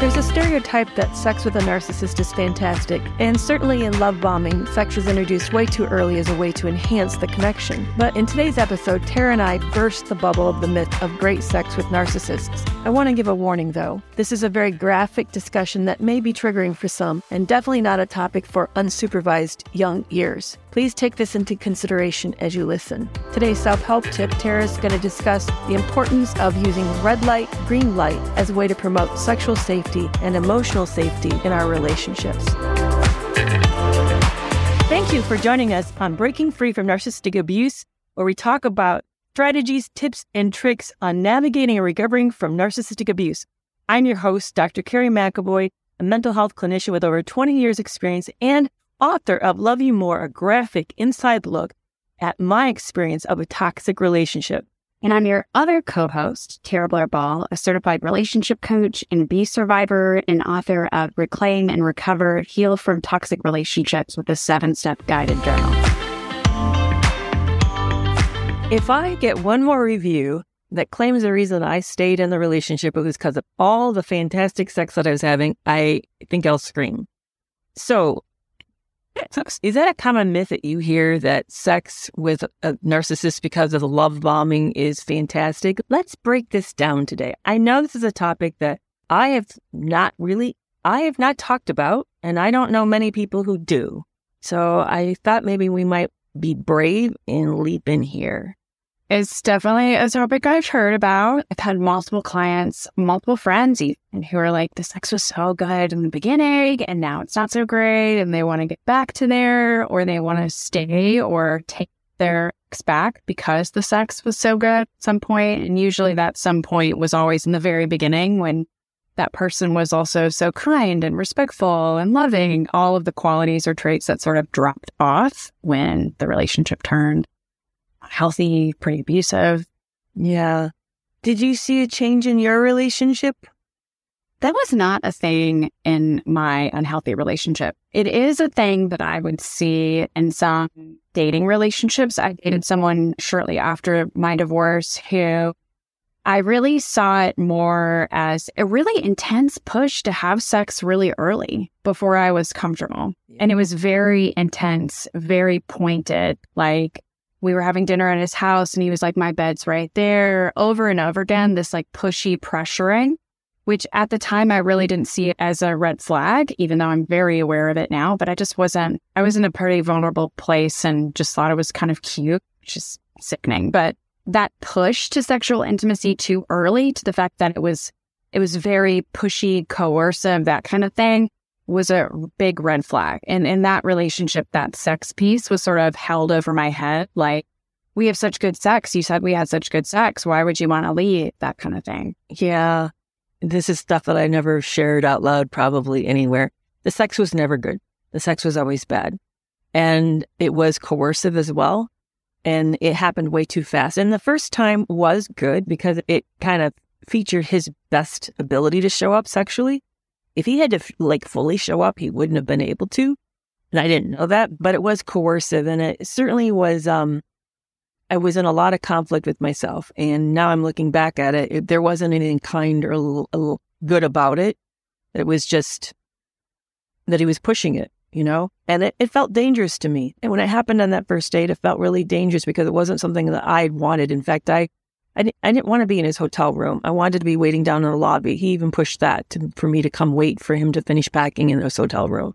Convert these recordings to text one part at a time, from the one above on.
There's a stereotype that sex with a narcissist is fantastic, and certainly in love bombing, sex is introduced way too early as a way to enhance the connection. But in today's episode, Tara and I burst the bubble of the myth of great sex with narcissists. I want to give a warning though. This is a very graphic discussion that may be triggering for some, and definitely not a topic for unsupervised young ears. Please take this into consideration as you listen. Today's self help tip Tara is going to discuss the importance of using red light, green light as a way to promote sexual safety and emotional safety in our relationships. Thank you for joining us on Breaking Free from Narcissistic Abuse, where we talk about strategies, tips, and tricks on navigating and recovering from narcissistic abuse. I'm your host, Dr. Kerry McAvoy, a mental health clinician with over 20 years' experience and author of Love You More, a graphic inside look at my experience of a toxic relationship. And I'm your other co host, Tara Blair Ball, a certified relationship coach and abuse survivor and author of Reclaim and Recover Heal from Toxic Relationships with a seven step guided journal. If I get one more review that claims the reason I stayed in the relationship was because of all the fantastic sex that I was having, I think I'll scream. So is that a common myth that you hear that sex with a narcissist because of the love bombing is fantastic? Let's break this down today. I know this is a topic that I have not really, I have not talked about, and I don't know many people who do. So I thought maybe we might be brave and leap in here. It's definitely a topic I've heard about. I've had multiple clients, multiple friends even, who are like, the sex was so good in the beginning and now it's not so great. And they want to get back to there or they want to stay or take their ex back because the sex was so good at some point. And usually that some point was always in the very beginning when that person was also so kind and respectful and loving, all of the qualities or traits that sort of dropped off when the relationship turned healthy, pretty abusive. Yeah. Did you see a change in your relationship? That was not a thing in my unhealthy relationship. It is a thing that I would see in some dating relationships. I dated someone shortly after my divorce who I really saw it more as a really intense push to have sex really early before I was comfortable. Yeah. And it was very intense, very pointed. Like we were having dinner at his house and he was like, my bed's right there over and over again, mm-hmm. this like pushy pressuring, which at the time I really didn't see it as a red flag, even though I'm very aware of it now. But I just wasn't, I was in a pretty vulnerable place and just thought it was kind of cute, which is sickening. But that push to sexual intimacy too early to the fact that it was, it was very pushy, coercive, that kind of thing was a big red flag. And in that relationship, that sex piece was sort of held over my head. Like, we have such good sex. You said we had such good sex. Why would you want to leave? That kind of thing. Yeah. This is stuff that I never shared out loud, probably anywhere. The sex was never good. The sex was always bad. And it was coercive as well. And it happened way too fast. And the first time was good because it kind of featured his best ability to show up sexually if he had to like fully show up, he wouldn't have been able to. And I didn't know that, but it was coercive and it certainly was, um, I was in a lot of conflict with myself. And now I'm looking back at it. it there wasn't anything kind or good about it. It was just that he was pushing it, you know, and it, it felt dangerous to me. And when it happened on that first date, it felt really dangerous because it wasn't something that I wanted. In fact, I I didn't, I didn't want to be in his hotel room. I wanted to be waiting down in the lobby. He even pushed that to, for me to come wait for him to finish packing in his hotel room.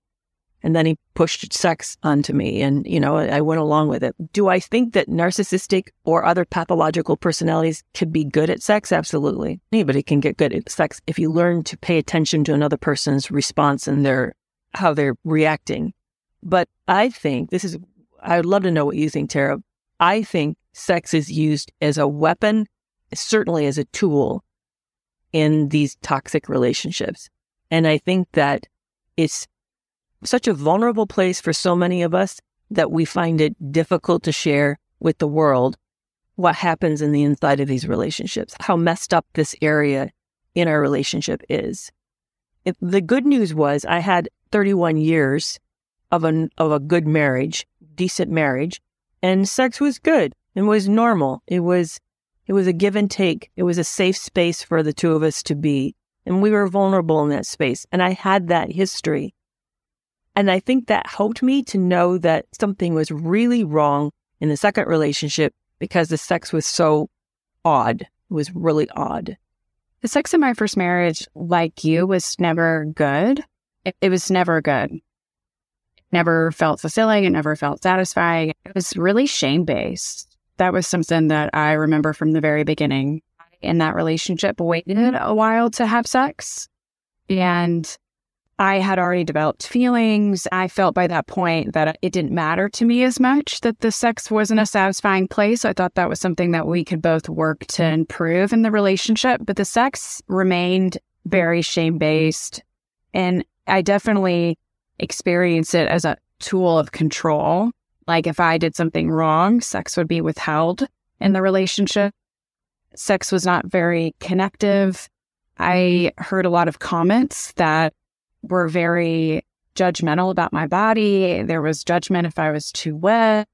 And then he pushed sex onto me and, you know, I went along with it. Do I think that narcissistic or other pathological personalities could be good at sex? Absolutely. Anybody can get good at sex if you learn to pay attention to another person's response and their, how they're reacting. But I think this is, I'd love to know what you think, Tara. I think sex is used as a weapon certainly as a tool in these toxic relationships. And I think that it's such a vulnerable place for so many of us that we find it difficult to share with the world what happens in the inside of these relationships, how messed up this area in our relationship is. If the good news was I had 31 years of a, of a good marriage, decent marriage, and sex was good and was normal. It was it was a give and take. It was a safe space for the two of us to be. and we were vulnerable in that space. And I had that history. And I think that helped me to know that something was really wrong in the second relationship because the sex was so odd. It was really odd. The sex in my first marriage, like you, was never good. It, it was never good. It never felt fulfilling. It never felt satisfying. It was really shame based. That was something that I remember from the very beginning. In that relationship, waited mm-hmm. a while to have sex. And I had already developed feelings. I felt by that point that it didn't matter to me as much that the sex wasn't a satisfying place. I thought that was something that we could both work to improve in the relationship. But the sex remained very shame based. And I definitely experienced it as a tool of control. Like if I did something wrong, sex would be withheld in the relationship. Sex was not very connective. I heard a lot of comments that were very judgmental about my body. There was judgment if I was too wet,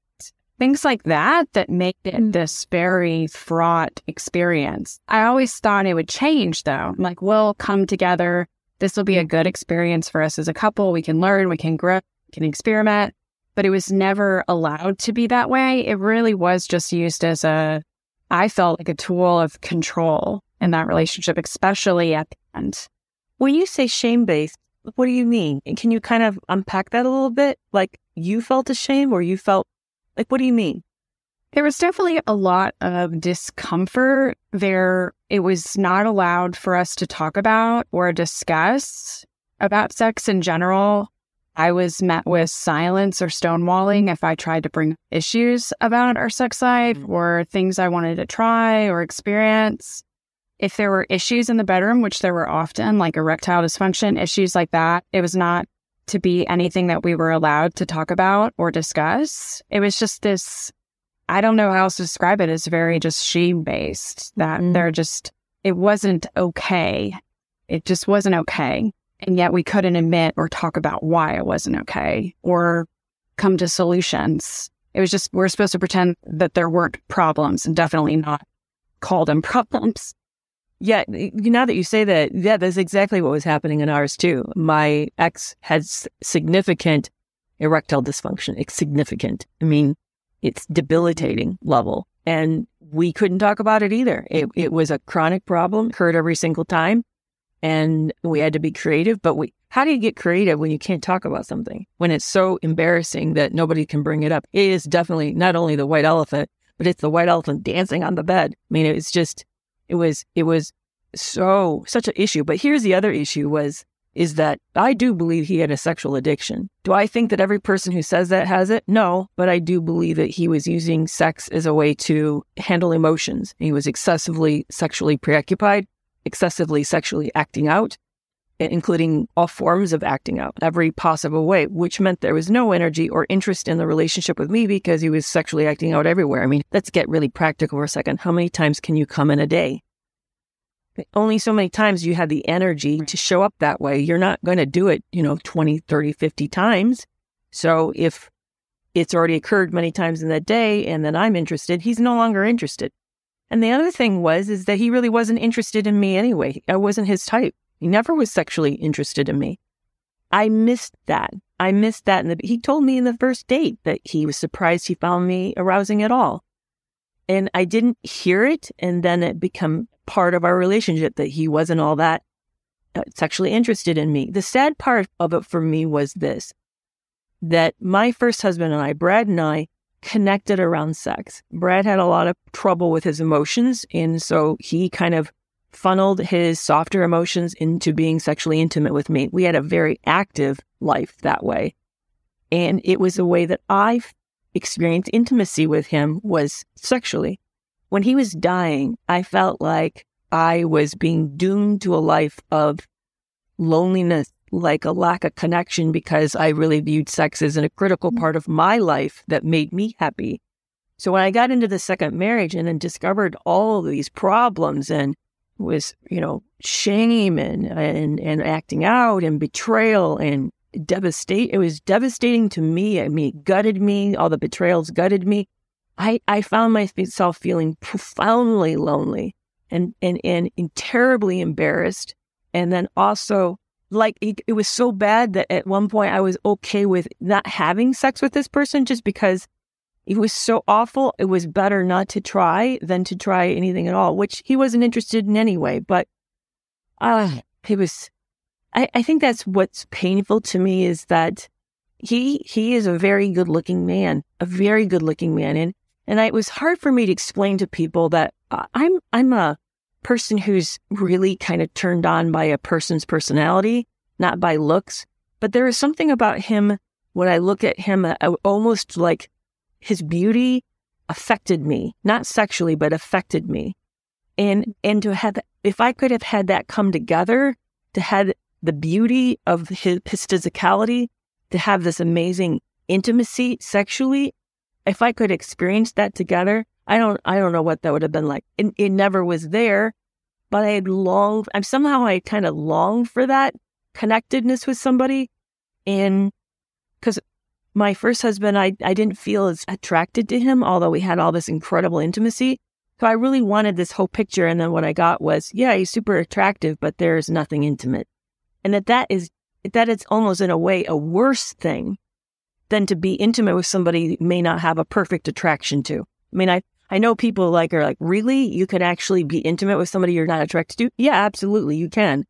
things like that, that made it mm. this very fraught experience. I always thought it would change though. I'm like, we'll come together. This will be a good experience for us as a couple. We can learn, we can grow, we can experiment. But it was never allowed to be that way. It really was just used as a, I felt like a tool of control in that relationship, especially at the end. When you say shame based, what do you mean? Can you kind of unpack that a little bit? Like you felt ashamed or you felt like, what do you mean? There was definitely a lot of discomfort there. It was not allowed for us to talk about or discuss about sex in general. I was met with silence or stonewalling if I tried to bring issues about our sex life mm. or things I wanted to try or experience if there were issues in the bedroom, which there were often, like erectile dysfunction, issues like that, it was not to be anything that we were allowed to talk about or discuss. It was just this, I don't know how else to describe it, as very just shame based, that mm. they're just, it wasn't okay. It just wasn't okay. And yet we couldn't admit or talk about why it wasn't okay or come to solutions. It was just, we're supposed to pretend that there weren't problems and definitely not call them problems. Yeah, now that you say that, yeah, that's exactly what was happening in ours too. My ex had significant erectile dysfunction. It's significant. I mean, it's debilitating level. And we couldn't talk about it either. It, it was a chronic problem, occurred every single time. And we had to be creative. But we, how do you get creative when you can't talk about something? When it's so embarrassing that nobody can bring it up? It is definitely not only the white elephant, but it's the white elephant dancing on the bed. I mean, it's just, it was, it was so, such an issue. But here's the other issue was, is that I do believe he had a sexual addiction. Do I think that every person who says that has it? No, but I do believe that he was using sex as a way to handle emotions. He was excessively sexually preoccupied, excessively sexually acting out, including all forms of acting out, every possible way, which meant there was no energy or interest in the relationship with me because he was sexually acting out everywhere. I mean, let's get really practical for a second. How many times can you come in a day? only so many times you have the energy to show up that way. You're not going to do it, you know, 20, 30, 50 times. So if it's already occurred many times in that day and then I'm interested, he's no longer interested. And the other thing was, is that he really wasn't interested in me anyway. I wasn't his type. He never was sexually interested in me. I missed that. I missed that. And he told me in the first date that he was surprised he found me arousing at all. And I didn't hear it. And then it became part of our relationship that he wasn't all that uh, sexually interested in me. The sad part of it for me was this that my first husband and I, Brad and I, connected around sex. Brad had a lot of trouble with his emotions. And so he kind of funneled his softer emotions into being sexually intimate with me. We had a very active life that way. And it was a way that I experienced intimacy with him was sexually. When he was dying, I felt like I was being doomed to a life of loneliness, like a lack of connection, because I really viewed sex as a critical mm. part of my life that made me happy. So when I got into the second marriage and then discovered all these problems and was, you know, shame and, and, and acting out and betrayal and devastate, it was devastating to me. I mean, it gutted me. All the betrayals gutted me. I, I found myself feeling profoundly lonely and, and, and, and terribly embarrassed And then also, like, it, it was so bad that at one point I was okay with not having sex with this person just because it was so awful. It was better not to try than to try anything at all, which he wasn't interested in anyway. But uh, it was, I, I think that's what's painful to me is that he, he is a very good looking man, a very good looking man. And, and I, it was hard for me to explain to people that uh, I'm, I'm a person who's really kind of turned on by a person's personality, not by looks. But there is something about him when I look at him, uh, almost like his beauty affected me, not sexually, but affected me. And, and to have, if I could have had that come together, to have the beauty of his, his physicality, to have this amazing intimacy sexually, if I could experience that together, I don't, I don't know what that would have been like. It, it never was there, but I had longed, I'm somehow I kind of longed for that connectedness with somebody. And because my first husband, I, I didn't feel as attracted to him, although we had all this incredible intimacy. So I really wanted this whole picture. And then what I got was, yeah, he's super attractive, but there's nothing intimate. And that that is, that it's almost in a way a worse thing than to be intimate with somebody you may not have a perfect attraction to. I mean, I, I know people like are like, really? You can actually be intimate with somebody you're not attracted to? Yeah, absolutely. You can.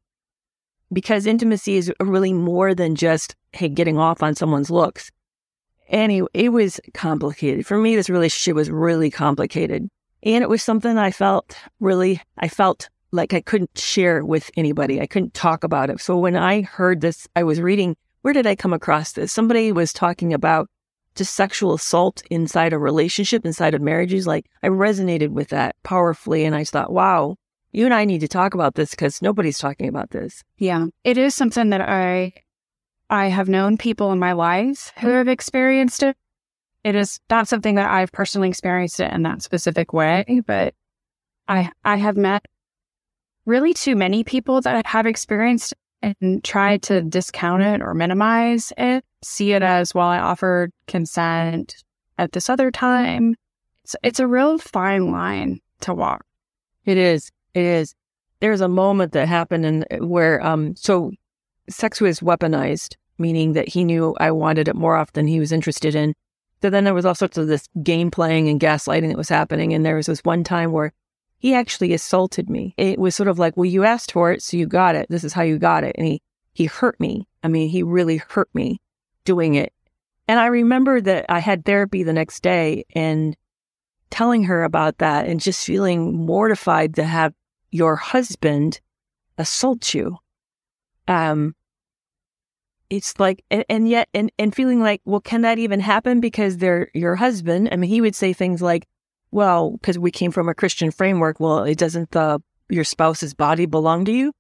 Because intimacy is really more than just, hey, getting off on someone's looks. Anyway, it was complicated. For me, this relationship was really complicated. And it was something I felt really, I felt like I couldn't share with anybody. I couldn't talk about it. So when I heard this, I was reading, where did I come across this? Somebody was talking about just sexual assault inside a relationship, inside of marriages. Like I resonated with that powerfully. And I thought, wow, you and I need to talk about this because nobody's talking about this. Yeah. It is something that I I have known people in my life who mm-hmm. have experienced it. It is not something that I've personally experienced it in that specific way, but I I have met really too many people that have experienced and try to discount it or minimize it, see it as well I offered consent at this other time. It's it's a real fine line to walk. It is. It is. There's a moment that happened in where um so sex was weaponized meaning that he knew I wanted it more often than he was interested in. So then there was all sorts of this game playing and gaslighting that was happening. And there was this one time where he actually assaulted me. It was sort of like, well, you asked for it, so you got it. This is how you got it. And he, he hurt me. I mean, he really hurt me doing it. And I remember that I had therapy the next day and telling her about that and just feeling mortified to have your husband assault you. Um, it's like and, and, yet and, and feeling like well can that even happen because they're your husband i mean he would say things like well because we came from a christian framework well it doesn't the your spouse's body belong to you?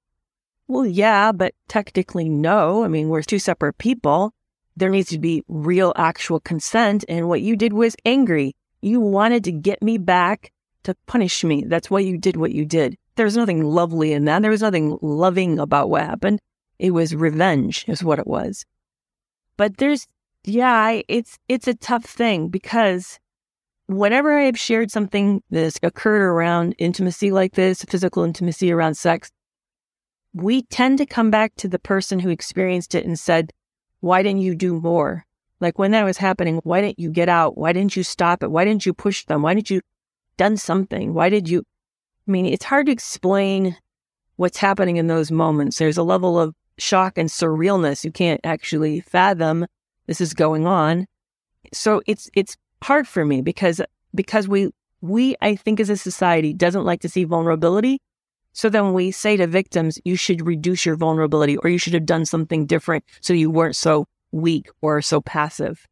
Well yeah but technically no. I mean we're two separate people. There needs to be real actual consent and what you did was angry. You wanted to get me back to punish me. That's why you did what you did. There's nothing lovely in that. There was nothing loving about what happened. It was revenge, is what it was. But there's, yeah, it's it's a tough thing because whenever I have shared something that's occurred around intimacy like this, physical intimacy around sex, we tend to come back to the person who experienced it and said, "Why didn't you do more?" Like when that was happening, why didn't you get out? Why didn't you stop it? Why didn't you push them? Why didn't you done something? Why did you? I mean, it's hard to explain what's happening in those moments. There's a level of shock and surrealness. You can't actually fathom this is going on. So it's it's hard for me because because we we I think as a society doesn't like to see vulnerability. So then we say to victims, you should reduce your vulnerability or you should have done something different so you weren't so weak or so passive.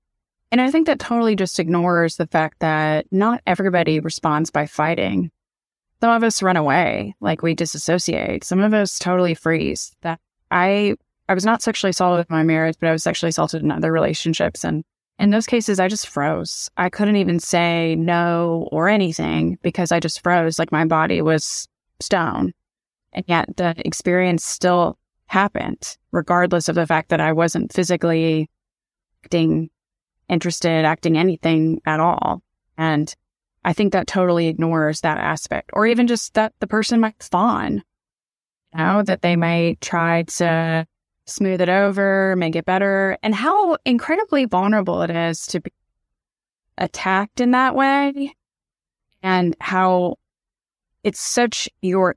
And I think that totally just ignores the fact that not everybody responds by fighting. Some of us run away, like we disassociate. Some of us totally freeze. That I I was not sexually assaulted with my marriage, but I was sexually assaulted in other relationships. And in those cases, I just froze. I couldn't even say no or anything because I just froze. Like my body was stone. And yet the experience still happened, regardless of the fact that I wasn't physically acting interested, acting anything at all. And I think that totally ignores that aspect, or even just that the person might fawn you know, that they might try to smooth it over, make it better, and how incredibly vulnerable it is to be attacked in that way, and how it's such your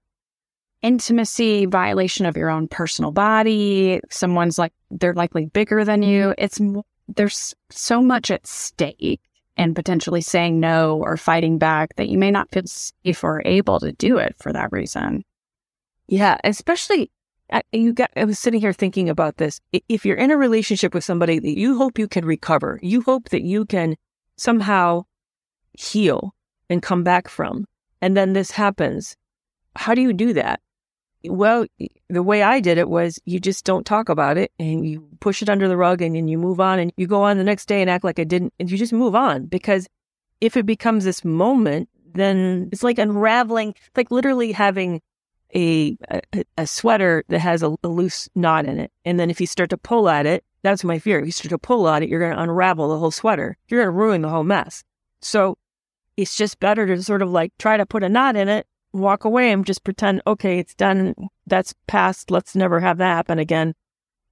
intimacy violation of your own personal body. Someone's like, they're likely bigger than you. Mm-hmm. It's, there's so much at stake and potentially saying no or fighting back that you may not feel safe or able to do it for that reason. Yeah, especially you got I was sitting here thinking about this. If you're in a relationship with somebody that you hope you can recover, you hope that you can somehow heal and come back from, and then this happens, how do you do that? Well, the way I did it was you just don't talk about it and you push it under the rug and then you move on and you go on the next day and act like I didn't and you just move on because if it becomes this moment, then it's like unraveling, like literally having a, a, a sweater that has a, a, loose knot in it. And then if you start to pull at it, that's my fear. If you start to pull at it, you're going to unravel the whole sweater. You're going to ruin the whole mess. So it's just better to sort of like try to put a knot in it walk away and just pretend, okay, it's done. That's past. Let's never have that happen again.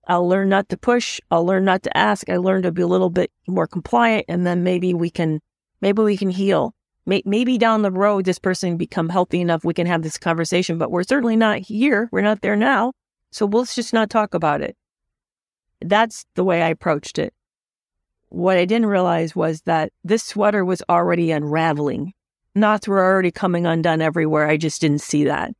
I'll learn not to push. I'll learn not to ask. I learn to be a little bit more compliant and then maybe we can, maybe we can heal. Maybe down the road, this person become healthy enough. We can have this conversation, but we're certainly not here. We're not there now. So let's just not talk about it. That's the way I approached it. What I didn't realize was that this sweater was already unraveling knots were already coming undone everywhere. I just didn't see that.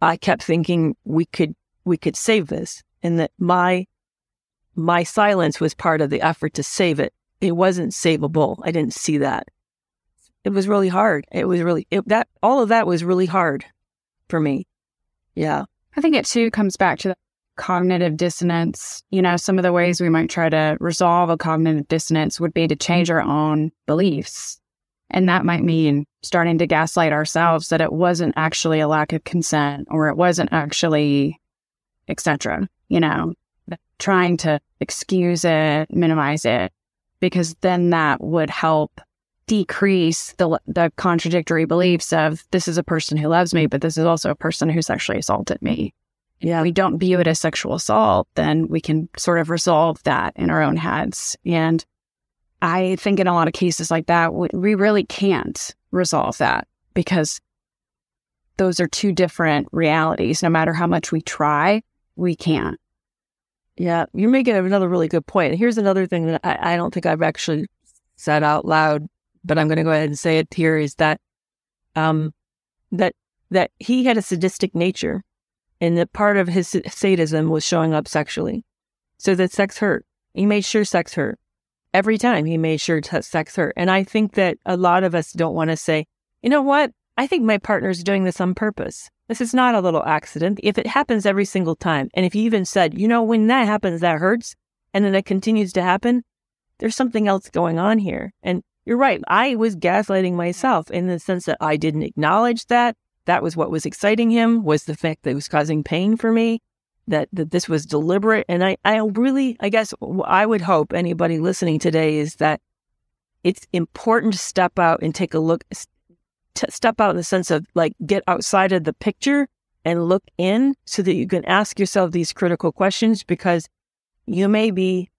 I kept thinking we could we could save this and that my my silence was part of the effort to save it. It wasn't savable. I didn't see that. It was really hard. It was really it, that all of that was really hard for me. Yeah. I think it too comes back to the cognitive dissonance. You know, some of the ways we might try to resolve a cognitive dissonance would be to change our own beliefs and that might mean starting to gaslight ourselves that it wasn't actually a lack of consent or it wasn't actually, etc. You know, trying to excuse it, minimize it, because then that would help decrease the the contradictory beliefs of this is a person who loves me, but this is also a person who sexually assaulted me. Yeah, we don't view it as sexual assault, then we can sort of resolve that in our own heads. And I think in a lot of cases like that, we really can't resolve that because those are two different realities. No matter how much we try, we can't. Yeah, you're making another really good point. Here's another thing that I, I don't think I've actually said out loud, but I'm going to go ahead and say it here: is that, um, that that he had a sadistic nature, and that part of his sadism was showing up sexually, so that sex hurt. He made sure sex hurt every time he made sure sex her. And I think that a lot of us don't want to say, you know what? I think my partner's doing this on purpose. This is not a little accident. If it happens every single time, and if you even said, you know, when that happens, that hurts, and then it continues to happen, there's something else going on here. And you're right. I was gaslighting myself in the sense that I didn't acknowledge that. That was what was exciting him was the fact that it was causing pain for me that that this was deliberate. And I, I really, I guess, I would hope anybody listening today is that it's important to step out and take a look, step out in the sense of like get outside of the picture and look in, so that you can ask yourself these critical questions because you may be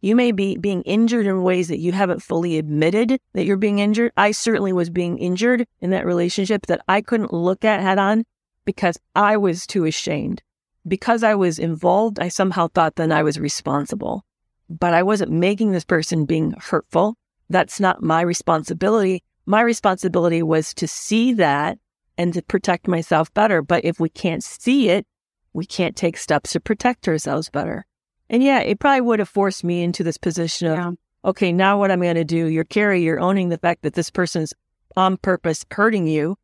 you may be being injured in ways that you haven't fully admitted that you're being injured. I certainly was being injured in that relationship that I couldn't look at head on because I was too ashamed because I was involved, I somehow thought then I was responsible. But I wasn't making this person being hurtful. That's not my responsibility. My responsibility was to see that and to protect myself better. But if we can't see it, we can't take steps to protect ourselves better. And yeah, it probably would have forced me into this position of, yeah. okay, now what I'm going to do, you're Kerry, you're owning the fact that this person's on purpose hurting you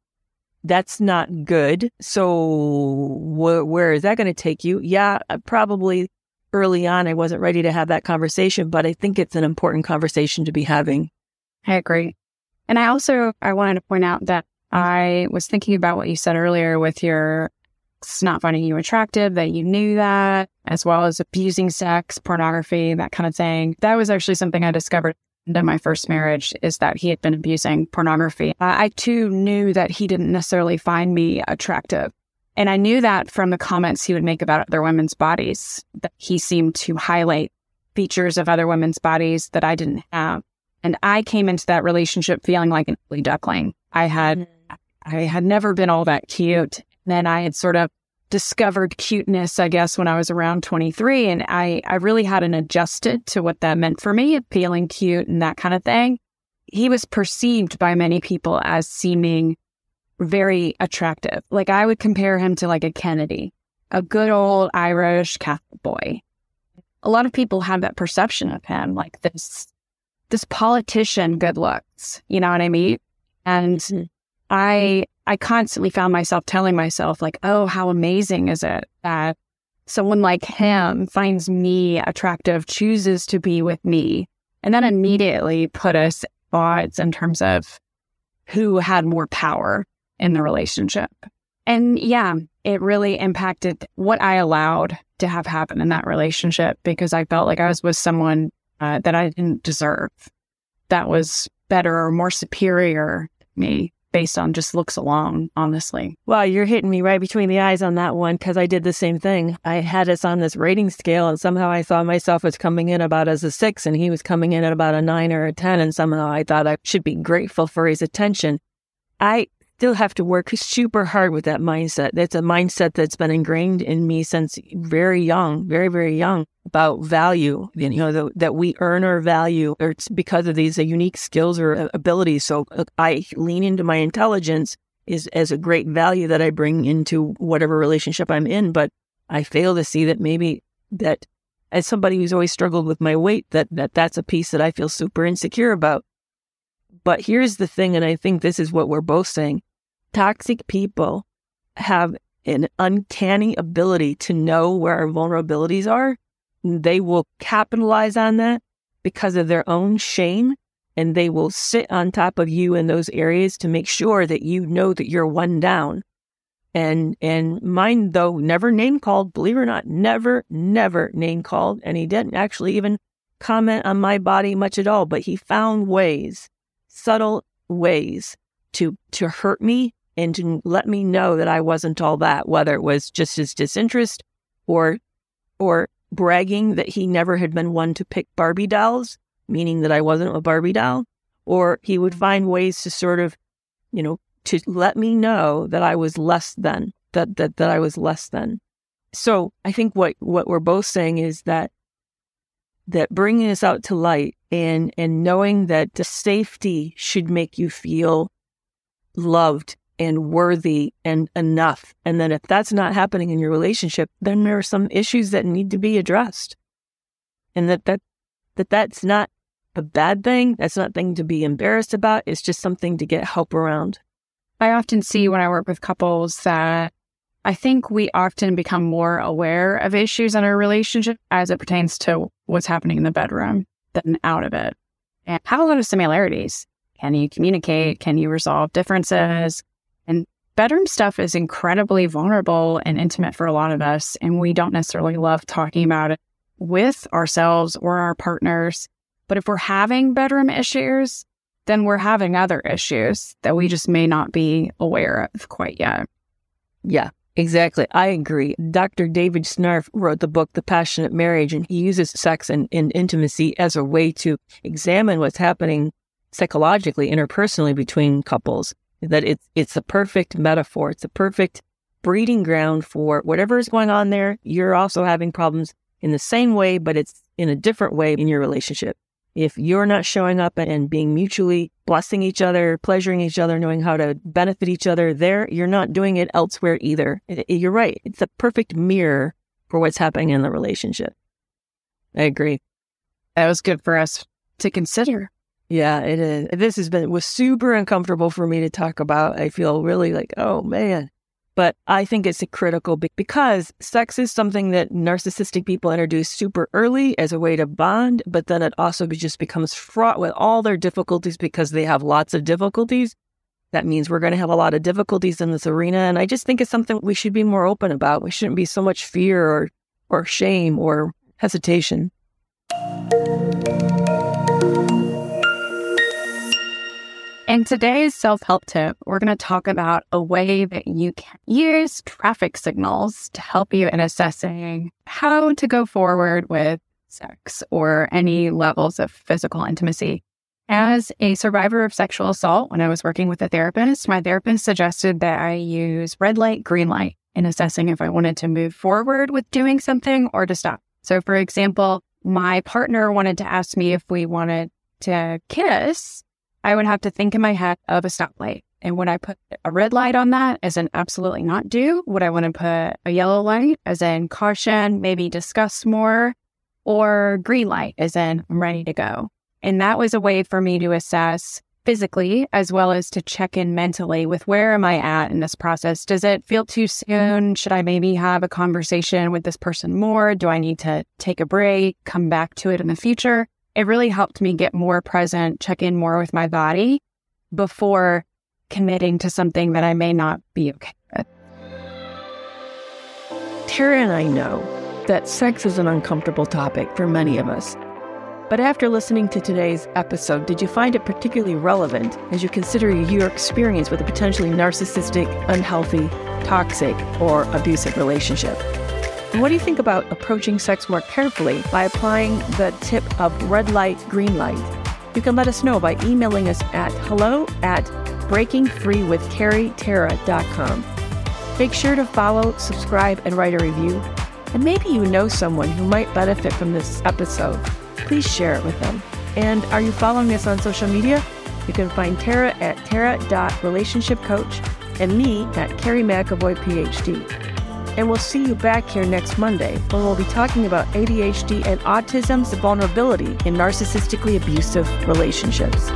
that's not good. So wh- where is that going to take you? Yeah, probably early on, I wasn't ready to have that conversation, but I think it's an important conversation to be having. I agree. And I also, I wanted to point out that mm-hmm. I was thinking about what you said earlier with your not finding you attractive, that you knew that, as well as abusing sex, pornography, that kind of thing. That was actually something I discovered in my first marriage is that he had been abusing pornography. I too knew that he didn't necessarily find me attractive. And I knew that from the comments he would make about other women's bodies, that he seemed to highlight features of other women's bodies that I didn't have. And I came into that relationship feeling like an ugly duckling. I had, mm-hmm. I had never been all that cute. And then I had sort of discovered cuteness, I guess, when I was around 23. And I, I really hadn't adjusted to what that meant for me, feeling cute and that kind of thing. He was perceived by many people as seeming very attractive. Like I would compare him to like a Kennedy, a good old Irish Catholic boy. A lot of people have that perception of him, like this, this politician good looks. You know what I mean? And mm-hmm. I, I constantly found myself telling myself like, oh, how amazing is it that someone like him finds me attractive, chooses to be with me, and then immediately put us odds in terms of who had more power in the relationship. And yeah, it really impacted what I allowed to have happen in that relationship because I felt like I was with someone uh, that I didn't deserve, that was better or more superior to me based on just looks alone, honestly. Wow, you're hitting me right between the eyes on that one because I did the same thing. I had us on this rating scale, and somehow I saw myself as coming in about as a six, and he was coming in at about a nine or a 10, and somehow I thought I should be grateful for his attention. I still have to work super hard with that mindset. That's a mindset that's been ingrained in me since very young, very, very young about value, you know, the, that we earn our value or it's because of these unique skills or abilities. So I lean into my intelligence is as a great value that I bring into whatever relationship I'm in. But I fail to see that maybe that as somebody who's always struggled with my weight, that, that that's a piece that I feel super insecure about. But here's the thing, and I think this is what we're both saying toxic people have an uncanny ability to know where our vulnerabilities are. They will capitalize on that because of their own shame and they will sit on top of you in those areas to make sure that you know that you're one down. And and mine though never name called, believe it or not, never, never name called. And he didn't actually even comment on my body much at all, but he found ways, subtle ways to to hurt me and to let me know that I wasn't all that, whether it was just his disinterest or, or bragging that he never had been one to pick Barbie dolls, meaning that I wasn't a Barbie doll, or he would find ways to sort of, you know, to let me know that I was less than, that, that, that I was less than. So I think what, what we're both saying is that, that bringing this out to light and, and knowing that the safety should make you feel loved and worthy and enough. And then if that's not happening in your relationship, then there are some issues that need to be addressed. And that, that, that that's not a bad thing. That's not thing to be embarrassed about. It's just something to get help around. I often see when I work with couples that I think we often become more aware of issues in our relationship as it pertains to what's happening in the bedroom than out of it. And have a lot of similarities. Can you communicate? Can you resolve differences? And bedroom stuff is incredibly vulnerable and intimate for a lot of us. And we don't necessarily love talking about it with ourselves or our partners. But if we're having bedroom issues, then we're having other issues that we just may not be aware of quite yet. Yeah, exactly. I agree. Dr. David Schnarch wrote the book, The Passionate Marriage, and he uses sex and, and intimacy as a way to examine what's happening psychologically, interpersonally between couples that it's it's a perfect metaphor. It's a perfect breeding ground for whatever is going on there. You're also having problems in the same way, but it's in a different way in your relationship. If you're not showing up and being mutually blessing each other, pleasuring each other, knowing how to benefit each other there, you're not doing it elsewhere either. You're right. It's a perfect mirror for what's happening in the relationship. I agree. That was good for us to consider. Yeah, it is. This has been was super uncomfortable for me to talk about. I feel really like, oh man. But I think it's a critical because sex is something that narcissistic people introduce super early as a way to bond, but then it also just becomes fraught with all their difficulties because they have lots of difficulties. That means we're going to have a lot of difficulties in this arena. And I just think it's something we should be more open about. We shouldn't be so much fear or, or shame or hesitation. In today's self help tip, we're going to talk about a way that you can use traffic signals to help you in assessing how to go forward with sex or any levels of physical intimacy. As a survivor of sexual assault, when I was working with a therapist, my therapist suggested that I use red light, green light in assessing if I wanted to move forward with doing something or to stop. So, for example, my partner wanted to ask me if we wanted to kiss. I would have to think in my head of a stoplight. And would I put a red light on that as an absolutely not do? Would I want to put a yellow light as in caution, maybe discuss more, or green light as in I'm ready to go? And that was a way for me to assess physically as well as to check in mentally with where am I at in this process? Does it feel too soon? Should I maybe have a conversation with this person more? Do I need to take a break, come back to it in the future? It really helped me get more present, check in more with my body before committing to something that I may not be okay with. Tara and I know that sex is an uncomfortable topic for many of us. But after listening to today's episode, did you find it particularly relevant as you consider your experience with a potentially narcissistic, unhealthy, toxic, or abusive relationship? What do you think about approaching sex more carefully by applying the tip of red light, green light? You can let us know by emailing us at hello at breakingfreewithcarrietara.com. Make sure to follow, subscribe, and write a review. And maybe you know someone who might benefit from this episode please share it with them. And are you following us on social media? You can find Tara at tara.relationshipcoach and me at Kerry McAvoy, PhD. And we'll see you back here next Monday when we'll be talking about ADHD and autism's vulnerability in narcissistically abusive relationships.